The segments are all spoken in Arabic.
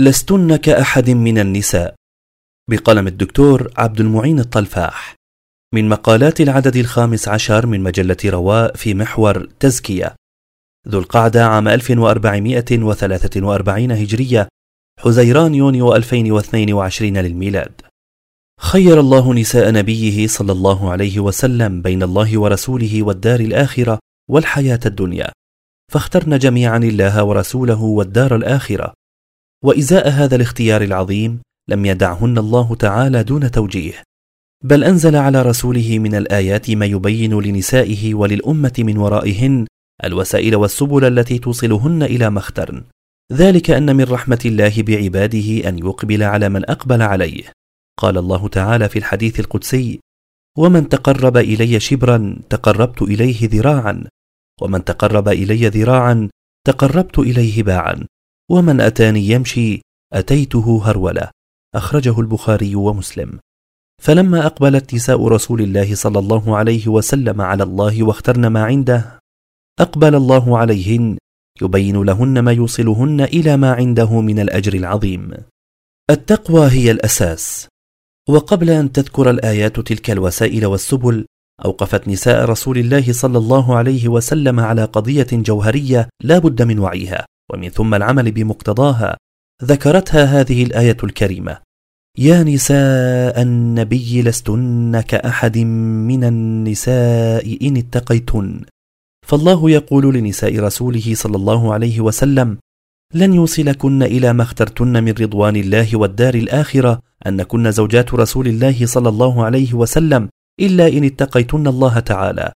لستن كأحد من النساء. بقلم الدكتور عبد المعين الطلفاح. من مقالات العدد الخامس عشر من مجلة رواء في محور تزكية. ذو القعدة عام 1443 هجرية حزيران يونيو 2022 للميلاد. خير الله نساء نبيه صلى الله عليه وسلم بين الله ورسوله والدار الآخرة والحياة الدنيا. فاخترن جميعا الله ورسوله والدار الآخرة. وإزاء هذا الاختيار العظيم لم يدعهن الله تعالى دون توجيه بل أنزل على رسوله من الآيات ما يبين لنسائه وللأمة من ورائهن الوسائل والسبل التي توصلهن إلى ما اخترن. ذلك أن من رحمة الله بعباده أن يقبل على من أقبل عليه. قال الله تعالى في الحديث القدسي ومن تقرب إلي شبرا تقربت إليه ذراعا ومن تقرب إلي ذراعا تقربت إليه باعا. ومن أتاني يمشي أتيته هرولة. أخرجه البخاري ومسلم. فلما أقبلت نساء رسول الله صلى الله عليه وسلم على الله واخترن ما عنده أقبل الله عليهن يبين لهن ما يوصلهن إلى ما عنده من الأجر العظيم. التقوى هي الأساس. وقبل أن تذكر الآيات تلك الوسائل والسبل أوقفت نساء رسول الله صلى الله عليه وسلم على قضية جوهرية لا بد من وعيها ومن ثم العمل بمقتضاها. ذكرتها هذه الآية الكريمة يا نساء النبي لستن كأحد من النساء إن اتقيتن. فالله يقول لنساء رسوله صلى الله عليه وسلم لن يوصلكن إلى ما اخترتن من رضوان الله والدار الآخرة أن كن زوجات رسول الله صلى الله عليه وسلم. إلا إن اتقيتن الله تعالى.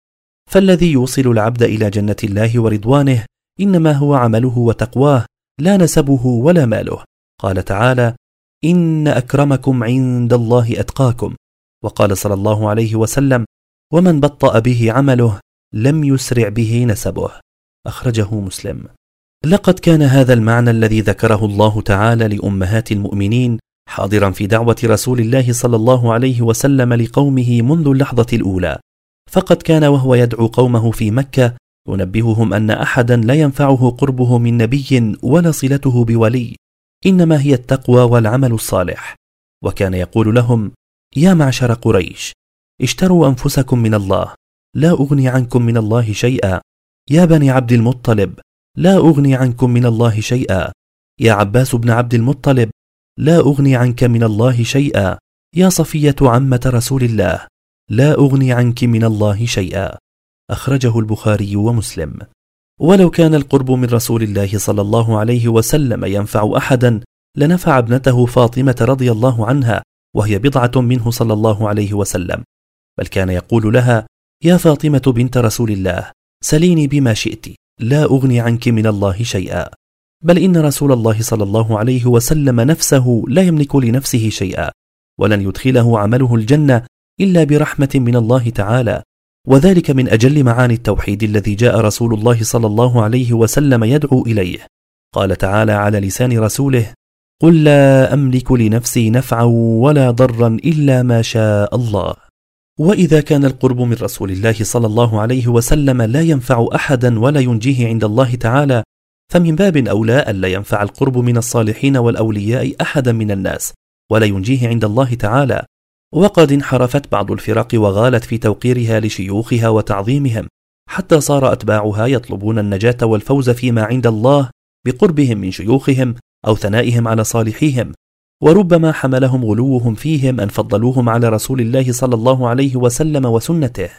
فالذي يوصل العبد إلى جنة الله ورضوانه إنما هو عمله وتقواه لا نسبه ولا ماله. قال تعالى إن أكرمكم عند الله أتقاكم. وقال صلى الله عليه وسلم ومن بطأ به عمله لم يسرع به نسبه. أخرجه مسلم. لقد كان هذا المعنى الذي ذكره الله تعالى لأمهات المؤمنين حاضرا في دعوة رسول الله صلى الله عليه وسلم لقومه منذ اللحظة الأولى. فقد كان وهو يدعو قومه في مكة ينبههم أن أحدا لا ينفعه قربه من نبي ولا صلته بولي إنما هي التقوى والعمل الصالح. وكان يقول لهم يا معشر قريش اشتروا أنفسكم من الله لا أغني عنكم من الله شيئا. يا بني عبد المطلب لا أغني عنكم من الله شيئا. يا عباس بن عبد المطلب لا أغني عنك من الله شيئا. يا صفية عمة رسول الله لا أغني عنك من الله شيئا. أخرجه البخاري ومسلم. ولو كان القرب من رسول الله صلى الله عليه وسلم ينفع أحدا لنفع ابنته فاطمة رضي الله عنها وهي بضعة منه صلى الله عليه وسلم. بل كان يقول لها يا فاطمة بنت رسول الله سليني بما شئت لا أغني عنك من الله شيئا. بل إن رسول الله صلى الله عليه وسلم نفسه لا يملك لنفسه شيئا ولن يدخله عمله الجنة إلا برحمة من الله تعالى. وذلك من أجل معاني التوحيد الذي جاء رسول الله صلى الله عليه وسلم يدعو إليه. قال تعالى على لسان رسوله قل لا أملك لنفسي نفعا ولا ضرا إلا ما شاء الله. وإذا كان القرب من رسول الله صلى الله عليه وسلم لا ينفع أحدا ولا ينجيه عند الله تعالى فمن باب أولى ألا ينفع القرب من الصالحين والأولياء أحدا من الناس ولا ينجيه عند الله تعالى. وقد انحرفت بعض الفرق وغالت في توقيرها لشيوخها وتعظيمهم حتى صار أتباعها يطلبون النجاة والفوز فيما عند الله بقربهم من شيوخهم أو ثنائهم على صالحيهم. وربما حملهم غلوهم فيهم أن فضلوهم على رسول الله صلى الله عليه وسلم وسنته.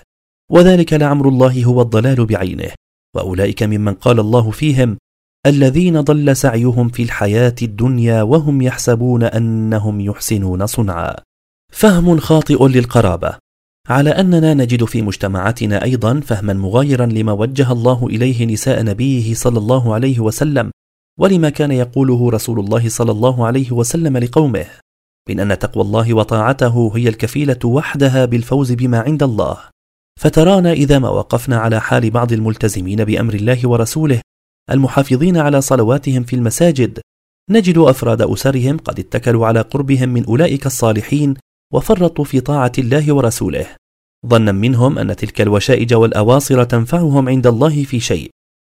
وذلك لعمر الله هو الضلال بعينه. وأولئك ممن قال الله فيهم الذين ضل سعيهم في الحياة الدنيا وهم يحسبون أنهم يحسنون صنعا. فهم خاطئ للقرابة. على أننا نجد في مجتمعاتنا أيضا فهما مغايرا لما وجه الله إليه نساء نبيه صلى الله عليه وسلم ولما كان يقوله رسول الله صلى الله عليه وسلم لقومه من أن تقوى الله وطاعته هي الكفيلة وحدها بالفوز بما عند الله. فترانا إذا ما وقفنا على حال بعض الملتزمين بأمر الله ورسوله المحافظين على صلواتهم في المساجد. نجد أفراد أسرهم قد اتكلوا على قربهم من أولئك الصالحين وفرطوا في طاعة الله ورسوله. ظنا منهم أن تلك الوشائج والأواصر تنفعهم عند الله في شيء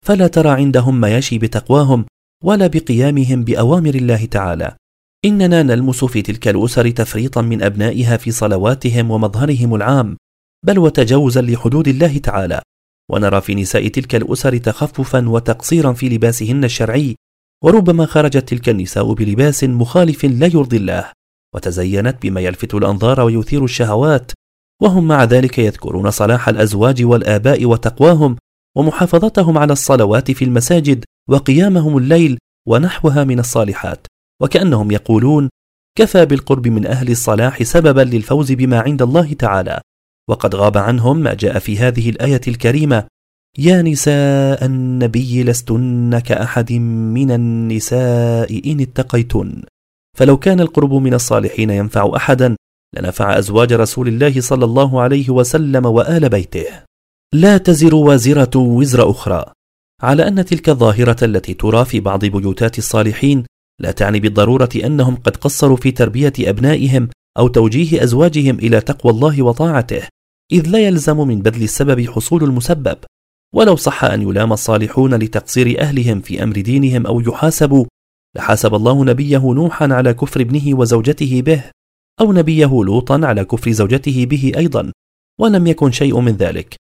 فلا ترى عندهم ما يشي بتقواهم ولا بقيامهم بأوامر الله تعالى. إننا نلمس في تلك الأسر تفريطا من أبنائها في صلواتهم ومظهرهم العام بل وتجاوزا لحدود الله تعالى. ونرى في نساء تلك الأسر تخففا وتقصيرا في لباسهن الشرعي وربما خرجت تلك النساء بلباس مخالف لا يرضي الله وتزينت بما يلفت الأنظار ويثير الشهوات وهم مع ذلك يذكرون صلاح الأزواج والآباء وتقواهم ومحافظتهم على الصلوات في المساجد وقيامهم الليل ونحوها من الصالحات وكأنهم يقولون كفى بالقرب من أهل الصلاح سببا للفوز بما عند الله تعالى. وقد غاب عنهم ما جاء في هذه الآية الكريمة يا نساء النبي لستن كأحد من النساء إن اتقيتن فلو كان القرب من الصالحين ينفع أحدا لنفع أزواج رسول الله صلى الله عليه وسلم وآل بيته. لا تزر وازرة وزر أخرى. على أن تلك الظاهرة التي ترى في بعض بيوتات الصالحين لا تعني بالضرورة أنهم قد قصروا في تربية أبنائهم أو توجيه أزواجهم إلى تقوى الله وطاعته إذ لا يلزم من بذل السبب حصول المسبب. ولو صح أن يلام الصالحون لتقصير أهلهم في أمر دينهم أو يحاسبوا لحاسب الله نبيه نوحا على كفر ابنه وزوجته به أو نبيه لوطا على كفر زوجته به أيضا ولم يكن شيء من ذلك.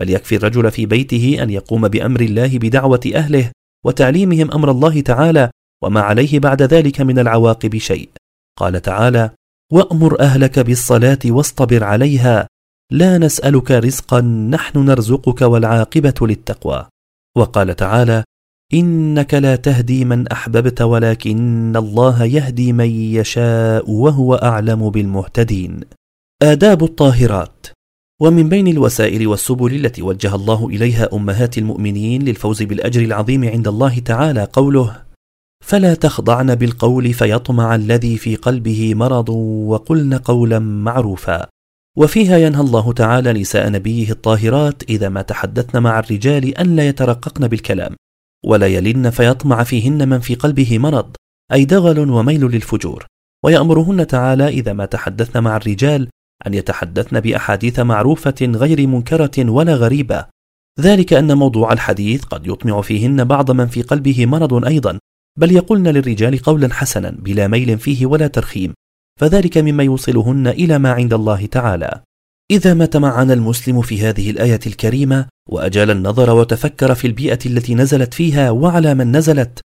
بل يكفي الرجل في بيته أن يقوم بأمر الله بدعوة أهله وتعليمهم أمر الله تعالى وما عليه بعد ذلك من العواقب شيء. قال تعالى وأمر أهلك بالصلاة واصطبر عليها لا نسألك رزقا نحن نرزقك والعاقبة للتقوى. وقال تعالى إنك لا تهدي من أحببت ولكن الله يهدي من يشاء وهو أعلم بالمهتدين. آداب الطاهرات. ومن بين الوسائل والسبل التي وجه الله إليها أمهات المؤمنين للفوز بالأجر العظيم عند الله تعالى قوله فلا تخضعن بالقول فيطمع الذي في قلبه مرض وقلن قولا معروفا. وفيها ينهى الله تعالى نساء نبيه الطاهرات إذا ما تحدثن مع الرجال أن لا يترققن بالكلام ولا يلن فيطمع فيهن من في قلبه مرض أي دغل وميل للفجور. ويأمرهن تعالى إذا ما تحدثن مع الرجال أن يتحدثن بأحاديث معروفة غير منكرة ولا غريبة. ذلك أن موضوع الحديث قد يطمع فيهن بعض من في قلبه مرض أيضا بل يقولن للرجال قولا حسنا بلا ميل فيه ولا ترخيم فذلك مما يوصلهن إلى ما عند الله تعالى. إذا ما تمعن المسلم في هذه الآية الكريمة وأجال النظر وتفكر في البيئة التي نزلت فيها وعلى من نزلت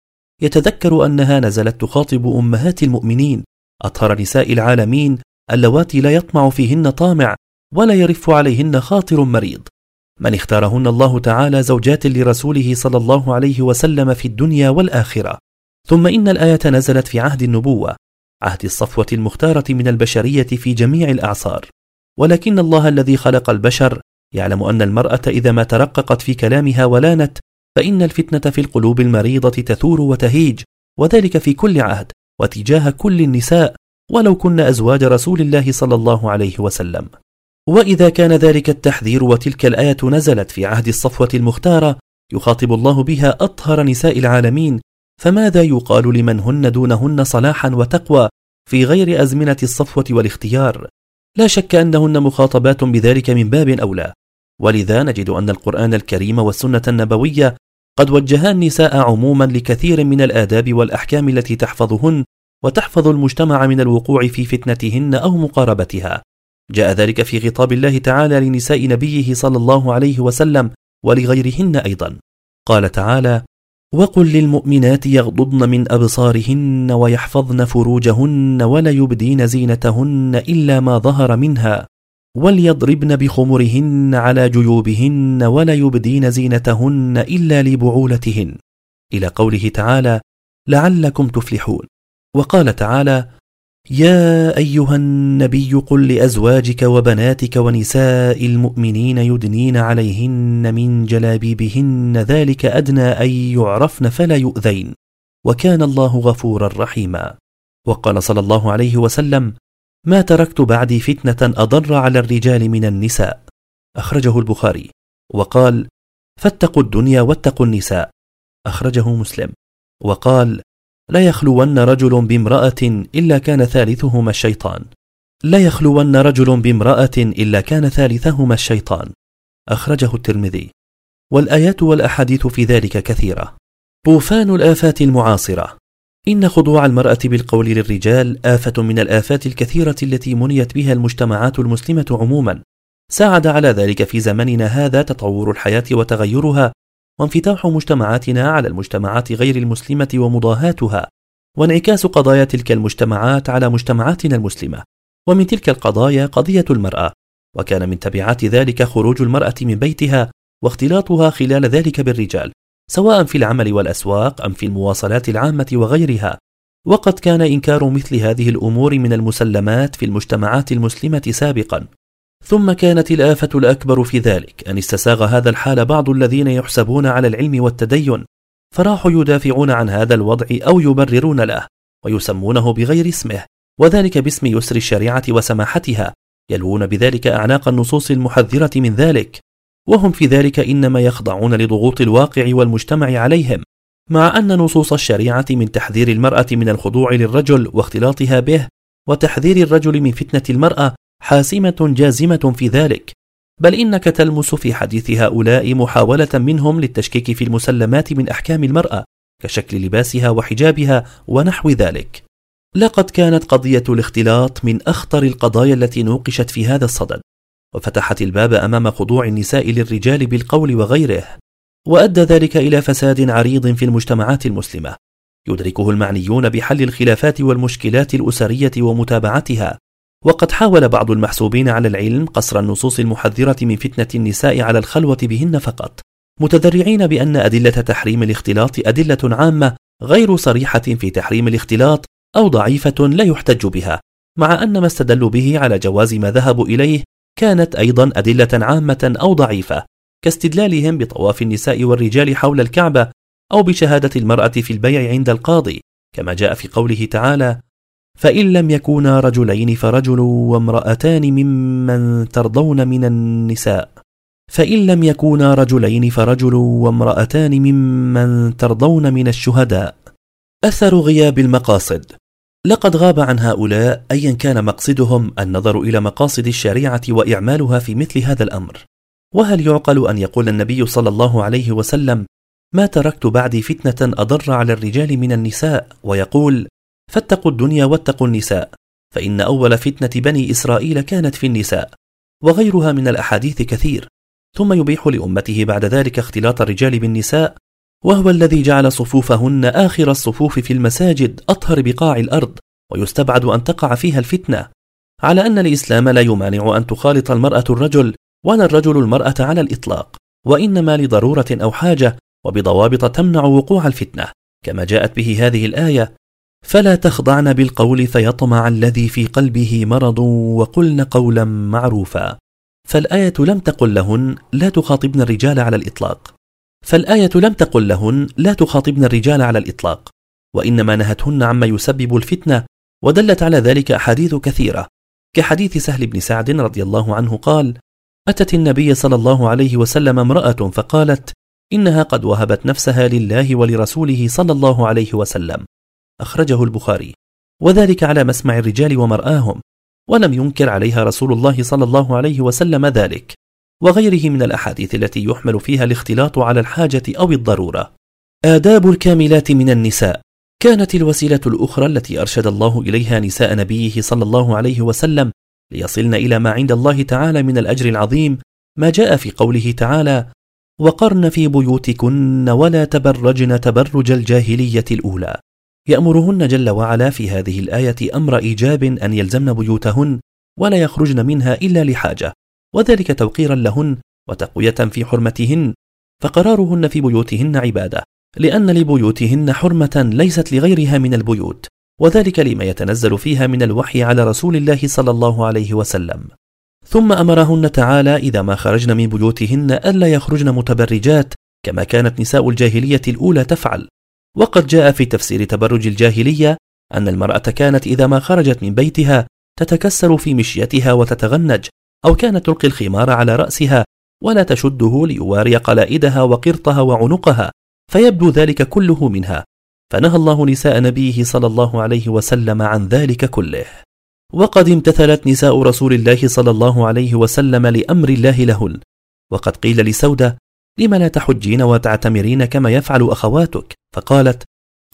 يتذكر أنها نزلت تخاطب أمهات المؤمنين أطهر نساء العالمين اللواتي لا يطمع فيهن طامع ولا يرف عليهن خاطر مريض. من اختارهن الله تعالى زوجات لرسوله صلى الله عليه وسلم في الدنيا والآخرة. ثم إن الآية نزلت في عهد النبوة عهد الصفوة المختارة من البشرية في جميع الأعصار. ولكن الله الذي خلق البشر يعلم أن المرأة إذا ما ترققت في كلامها ولانت فإن الفتنة في القلوب المريضة تثور وتهيج وذلك في كل عهد وتجاه كل النساء ولو كن أزواج رسول الله صلى الله عليه وسلم. وإذا كان ذلك التحذير وتلك الآية نزلت في عهد الصفوة المختارة يخاطب الله بها أطهر نساء العالمين فماذا يقال لمن هن دونهن صلاحا وتقوى في غير أزمنة الصفوة والاختيار؟ لا شك أنهن مخاطبات بذلك من باب أولى ولذا نجد أن القرآن الكريم والسنة النبوية قد وجها النساء عموما لكثير من الآداب والأحكام التي تحفظهن وتحفظ المجتمع من الوقوع في فتنتهن أو مقاربتها. جاء ذلك في خطاب الله تعالى لنساء نبيه صلى الله عليه وسلم ولغيرهن أيضا. قال تعالى وقل للمؤمنات يغضضن من أبصارهن ويحفظن فروجهن ولا يبدين زينتهن إلا ما ظهر منها وليضربن بخمرهن على جيوبهن ولا يبدين زينتهن إلا لبعولتهن. إلى قوله تعالى لعلكم تفلحون وقال تعالى يا أيها النبي قل لأزواجك وبناتك ونساء المؤمنين يدنين عليهن من جلابيبهن ذلك أدنى أن يعرفن فلا يؤذين. وكان الله غفورا رحيما. وقال صلى الله عليه وسلم ما تركت بعدي فتنة أضر على الرجال من النساء. أخرجه البخاري. وقال فاتقوا الدنيا واتقوا النساء. أخرجه مسلم. وقال لا يخلون رجل بامرأة إلا كان ثالثهما الشيطان. لا يخلون رجل بامرأة إلا كان ثالثهما الشيطان. أخرجه الترمذي. والآيات والأحاديث في ذلك كثيرة. طوفان الآفات المعاصرة. إن خضوع المرأة بالقول للرجال آفة من الآفات الكثيرة التي منيت بها المجتمعات المسلمة عموما. ساعد على ذلك في زمننا هذا تطور الحياة وتغيرها وانفتاح مجتمعاتنا على المجتمعات غير المسلمة ومضاهاتها. وانعكاس قضايا تلك المجتمعات على مجتمعاتنا المسلمة. ومن تلك القضايا قضية المرأة. وكان من تبعات ذلك خروج المرأة من بيتها واختلاطها خلال ذلك بالرجال سواء في العمل والأسواق أم في المواصلات العامة وغيرها. وقد كان إنكار مثل هذه الأمور من المسلمات في المجتمعات المسلمة سابقا. ثم كانت الآفة الأكبر في ذلك أن استساغ هذا الحال بعض الذين يحسبون على العلم والتدين فراحوا يدافعون عن هذا الوضع أو يبررون له ويسمونه بغير اسمه وذلك باسم يسر الشريعة وسماحتها يلوون بذلك أعناق النصوص المحذرة من ذلك وهم في ذلك إنما يخضعون لضغوط الواقع والمجتمع عليهم مع أن نصوص الشريعة من تحذير المرأة من الخضوع للرجل واختلاطها به وتحذير الرجل من فتنة المرأة حاسمة جازمة في ذلك. بل إنك تلمس في حديث هؤلاء محاولة منهم للتشكيك في المسلمات من أحكام المرأة كشكل لباسها وحجابها ونحو ذلك. لقد كانت قضية الاختلاط من أخطر القضايا التي نوقشت في هذا الصدد وفتحت الباب أمام خضوع النساء للرجال بالقول وغيره وأدى ذلك إلى فساد عريض في المجتمعات المسلمة. يدركه المعنيون بحل الخلافات والمشكلات الأسرية ومتابعتها وقد حاول بعض المحسوبين على العلم قصر النصوص المحذرة من فتنة النساء على الخلوة بهن فقط متذرعين بأن أدلة تحريم الاختلاط أدلة عامة غير صريحة في تحريم الاختلاط أو ضعيفة لا يحتج بها مع أن ما استدلوا به على جواز ما ذهبوا إليه كانت أيضا أدلة عامة أو ضعيفة كاستدلالهم بطواف النساء والرجال حول الكعبة أو بشهادة المرأة في البيع عند القاضي كما جاء في قوله تعالى فإن لم يكونا رجلين فرجل وامرأتان ممن ترضون من النساء. فإن لم يكونا رجلين فرجل وامرأتان ممن ترضون من الشهداء. أثر غياب المقاصد. لقد غاب عن هؤلاء أيا كان مقصدهم النظر إلى مقاصد الشريعة وإعمالها في مثل هذا الأمر. وهل يعقل أن يقول النبي صلى الله عليه وسلم ما تركت بعدي فتنة أضر على الرجال من النساء؟ ويقول فاتقوا الدنيا واتقوا النساء فإن أول فتنة بني إسرائيل كانت في النساء وغيرها من الأحاديث كثير ثم يبيح لأمته بعد ذلك اختلاط الرجال بالنساء وهو الذي جعل صفوفهن آخر الصفوف في المساجد أطهر بقاع الأرض ويستبعد أن تقع فيها الفتنة على أن الإسلام لا يمانع أن تخالط المرأة الرجل ولا الرجل المرأة على الإطلاق وإنما لضرورة أو حاجة وبضوابط تمنع وقوع الفتنة كما جاءت به هذه الآية فلا تخضعن بالقول فيطمع الذي في قلبه مرض وقلن قولا معروفا. فالآية لم تقل لهن لا تخاطبن الرجال على الإطلاق. فالآية لم تقل لهن لا تخاطبن الرجال على الإطلاق. وإنما نهتهن عما يسبب الفتنة ودلت على ذلك أحاديث كثيرة. كحديث سهل بن سعد رضي الله عنه قال أتت النبي صلى الله عليه وسلم امرأة فقالت إنها قد وهبت نفسها لله ولرسوله صلى الله عليه وسلم. أخرجه البخاري وذلك على مسمع الرجال ومرآهم ولم ينكر عليها رسول الله صلى الله عليه وسلم ذلك وغيره من الأحاديث التي يحمل فيها الاختلاط على الحاجة أو الضرورة. آداب الكاملات من النساء كانت الوسيلة الأخرى التي أرشد الله إليها نساء نبيه صلى الله عليه وسلم ليصلن إلى ما عند الله تعالى من الأجر العظيم ما جاء في قوله تعالى وقرن في بيوتكن ولا تبرجن تبرج الجاهلية الأولى يأمرهن جل وعلا في هذه الآية أمر إيجاب أن يلزمن بيوتهن ولا يخرجن منها إلا لحاجة وذلك توقيرا لهن وتقوية في حرمتهن فقرارهن في بيوتهن عبادة لأن لبيوتهن حرمة ليست لغيرها من البيوت وذلك لما يتنزل فيها من الوحي على رسول الله صلى الله عليه وسلم. ثم أمرهن تعالى إذا ما خرجن من بيوتهن ألا يخرجن متبرجات كما كانت نساء الجاهلية الأولى تفعل. وقد جاء في تفسير تبرج الجاهلية أن المرأة كانت إذا ما خرجت من بيتها تتكسر في مشيتها وتتغنج أو كانت تلقي الخمار على رأسها ولا تشده ليواري قلائدها وقرطها وعنقها فيبدو ذلك كله منها. فنهى الله نساء نبيه صلى الله عليه وسلم عن ذلك كله. وقد امتثلت نساء رسول الله صلى الله عليه وسلم لأمر الله لهن. وقد قيل لسودة لم لا تحجين وتعتمرين كما يفعل أخواتك؟ فقالت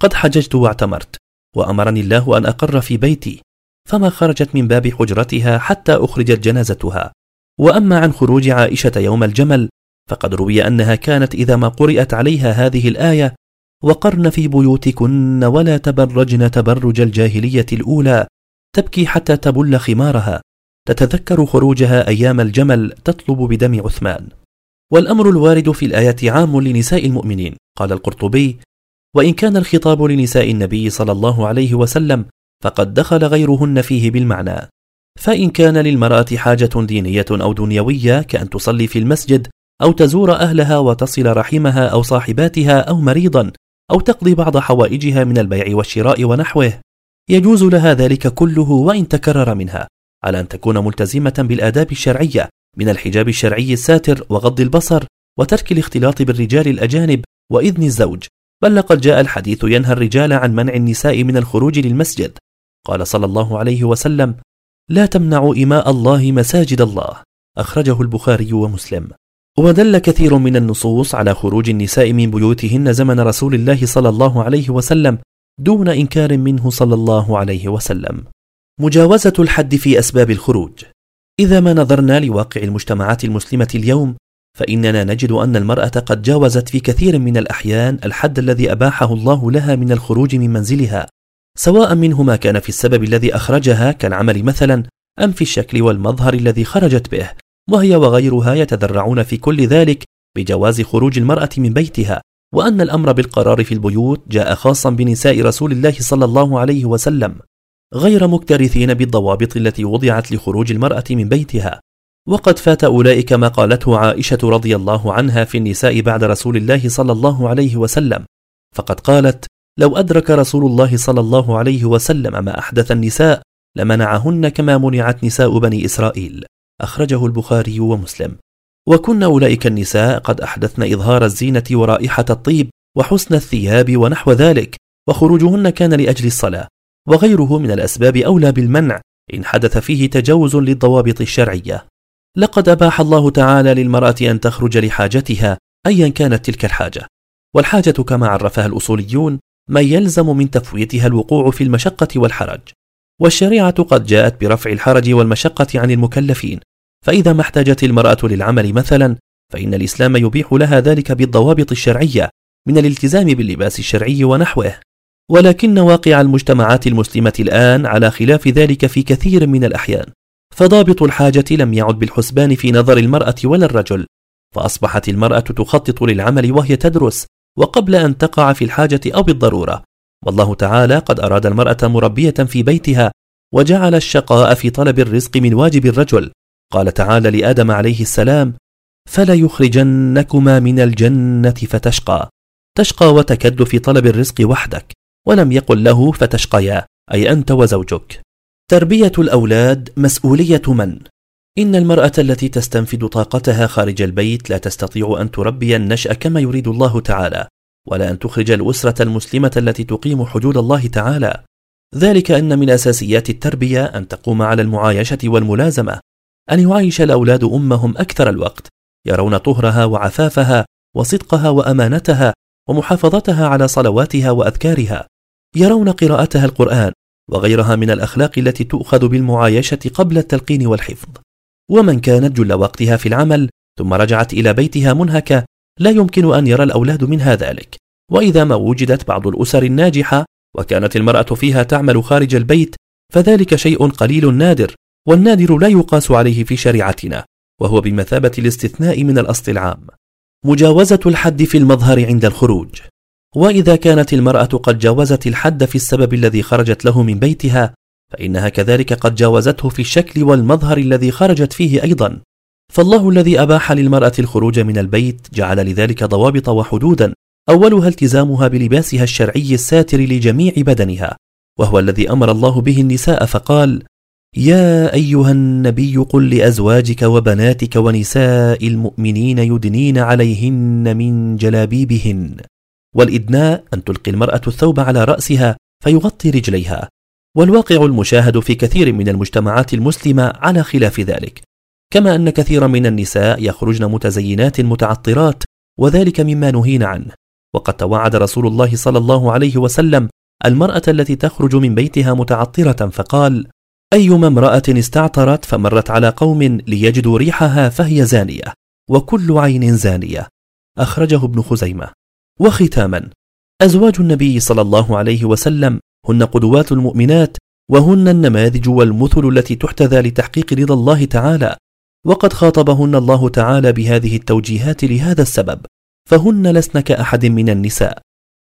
قد حججت واعتمرت وأمرني الله أن أقر في بيتي فما خرجت من باب حجرتها حتى أخرجت جنازتها. وأما عن خروج عائشة يوم الجمل فقد روي أنها كانت إذا ما قرأت عليها هذه الآية وقرن في بيوتكن ولا تبرجن تبرج الجاهلية الأولى تبكي حتى تبل خمارها. تتذكر خروجها أيام الجمل تطلب بدم عثمان. والأمر الوارد في الآية عام لنساء المؤمنين. قال القرطبي وإن كان الخطاب لنساء النبي صلى الله عليه وسلم فقد دخل غيرهن فيه بالمعنى. فإن كان للمرأة حاجة دينية أو دنيوية كأن تصلي في المسجد أو تزور أهلها وتصل رحمها أو صاحباتها أو مريضا أو تقضي بعض حوائجها من البيع والشراء ونحوه. يجوز لها ذلك كله وإن تكرر منها على أن تكون ملتزمة بالآداب الشرعية من الحجاب الشرعي الساتر وغض البصر وترك الاختلاط بالرجال الأجانب وإذن الزوج. بل لقد جاء الحديث ينهى الرجال عن منع النساء من الخروج للمسجد. قال صلى الله عليه وسلم لا تمنعوا إماء الله مساجد الله. أخرجه البخاري ومسلم. ودل كثير من النصوص على خروج النساء من بيوتهن زمن رسول الله صلى الله عليه وسلم دون إنكار منه صلى الله عليه وسلم. مجاوزة الحد في أسباب الخروج. إذا ما نظرنا لواقع المجتمعات المسلمة اليوم فإننا نجد أن المرأة قد جاوزت في كثير من الأحيان الحد الذي أباحه الله لها من الخروج من منزلها. سواء منه ما كان في السبب الذي أخرجها كالعمل مثلا أم في الشكل والمظهر الذي خرجت به وهي وغيرها يتذرعون في كل ذلك بجواز خروج المرأة من بيتها. وأن الأمر بالقرار في البيوت جاء خاصا بنساء رسول الله صلى الله عليه وسلم. غير مكترثين بالضوابط التي وضعت لخروج المرأة من بيتها. وقد فات أولئك ما قالته عائشة رضي الله عنها في النساء بعد رسول الله صلى الله عليه وسلم. فقد قالت لو أدرك رسول الله صلى الله عليه وسلم ما أحدث النساء لمنعهن كما منعت نساء بني إسرائيل. أخرجه البخاري ومسلم. وكن أولئك النساء قد أحدثن إظهار الزينة ورائحة الطيب وحسن الثياب ونحو ذلك وخروجهن كان لأجل الصلاة. وغيره من الأسباب أولى بالمنع إن حدث فيه تجاوز للضوابط الشرعية. لقد أباح الله تعالى للمرأة أن تخرج لحاجتها أيا كانت تلك الحاجة. والحاجة كما عرفها الأصوليون ما يلزم من تفويتها الوقوع في المشقة والحرج. والشريعة قد جاءت برفع الحرج والمشقة عن المكلفين. فإذا ما احتاجت المرأة للعمل مثلا فإن الإسلام يبيح لها ذلك بالضوابط الشرعية من الالتزام باللباس الشرعي ونحوه. ولكن واقع المجتمعات المسلمة الآن على خلاف ذلك في كثير من الأحيان. فضابط الحاجة لم يعد بالحسبان في نظر المرأة ولا الرجل. فأصبحت المرأة تخطط للعمل وهي تدرس وقبل أن تقع في الحاجة أو بالضرورة. والله تعالى قد أراد المرأة مربية في بيتها وجعل الشقاء في طلب الرزق من واجب الرجل. قال تعالى لآدم عليه السلام فلا يخرجنكما من الجنة فتشقى. تشقى وتكد في طلب الرزق وحدك. ولم يقل له فتشقيا أي أنت وزوجك. تربية الأولاد مسؤولية من؟ إن المرأة التي تستنفد طاقتها خارج البيت لا تستطيع أن تربي النشأ كما يريد الله تعالى ولا أن تخرج الأسرة المسلمة التي تقيم حدود الله تعالى. ذلك أن من أساسيات التربية أن تقوم على المعايشة والملازمة أن يعايش الأولاد أمهم أكثر الوقت يرون طهرها وعفافها وصدقها وأمانتها ومحافظتها على صلواتها وأذكارها. يرون قراءتها القرآن وغيرها من الأخلاق التي تؤخذ بالمعايشة قبل التلقين والحفظ. ومن كانت جل وقتها في العمل ثم رجعت إلى بيتها منهكة لا يمكن أن يرى الأولاد منها ذلك. وإذا ما وجدت بعض الأسر الناجحة وكانت المرأة فيها تعمل خارج البيت فذلك شيء قليل نادر والنادر لا يقاس عليه في شريعتنا وهو بمثابة الاستثناء من الأصل العام. مجاوزة الحد في المظهر عند الخروج. وإذا كانت المرأة قد جاوزت الحد في السبب الذي خرجت له من بيتها فإنها كذلك قد جاوزته في الشكل والمظهر الذي خرجت فيه أيضا. فالله الذي أباح للمرأة الخروج من البيت جعل لذلك ضوابط وحدودا أولها التزامها بلباسها الشرعي الساتر لجميع بدنها وهو الذي أمر الله به النساء فقال يا أيها النبي قل لأزواجك وبناتك ونساء المؤمنين يدنين عليهن من جلابيبهن. والإدناء أن تلقي المرأة الثوب على رأسها فيغطي رجليها. والواقع المشاهد في كثير من المجتمعات المسلمة على خلاف ذلك. كما أن كثيرا من النساء يخرجن متزينات متعطرات وذلك مما نهينا عنه. وقد توعد رسول الله صلى الله عليه وسلم المرأة التي تخرج من بيتها متعطرة فقال أيما امرأة استعطرت فمرت على قوم ليجدوا ريحها فهي زانية وكل عين زانية. أخرجه ابن خزيمة. وختاما. أزواج النبي صلى الله عليه وسلم هن قدوات المؤمنات وهن النماذج والمثل التي تحتذى لتحقيق رضا الله تعالى. وقد خاطبهن الله تعالى بهذه التوجيهات لهذا السبب فهن لسن كأحد من النساء.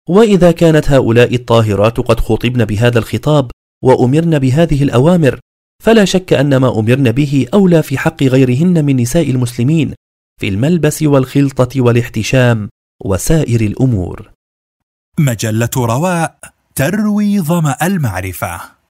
وإذا كانت هؤلاء الطاهرات قد خطبن بهذا الخطاب وأمرن بهذه الأوامر فلا شك أن ما أمرن به أولى في حق غيرهن من نساء المسلمين في الملبس والخلطة والاحتشام. وسائر الأمور. مجلة رواء تروي ظمأ المعرفة.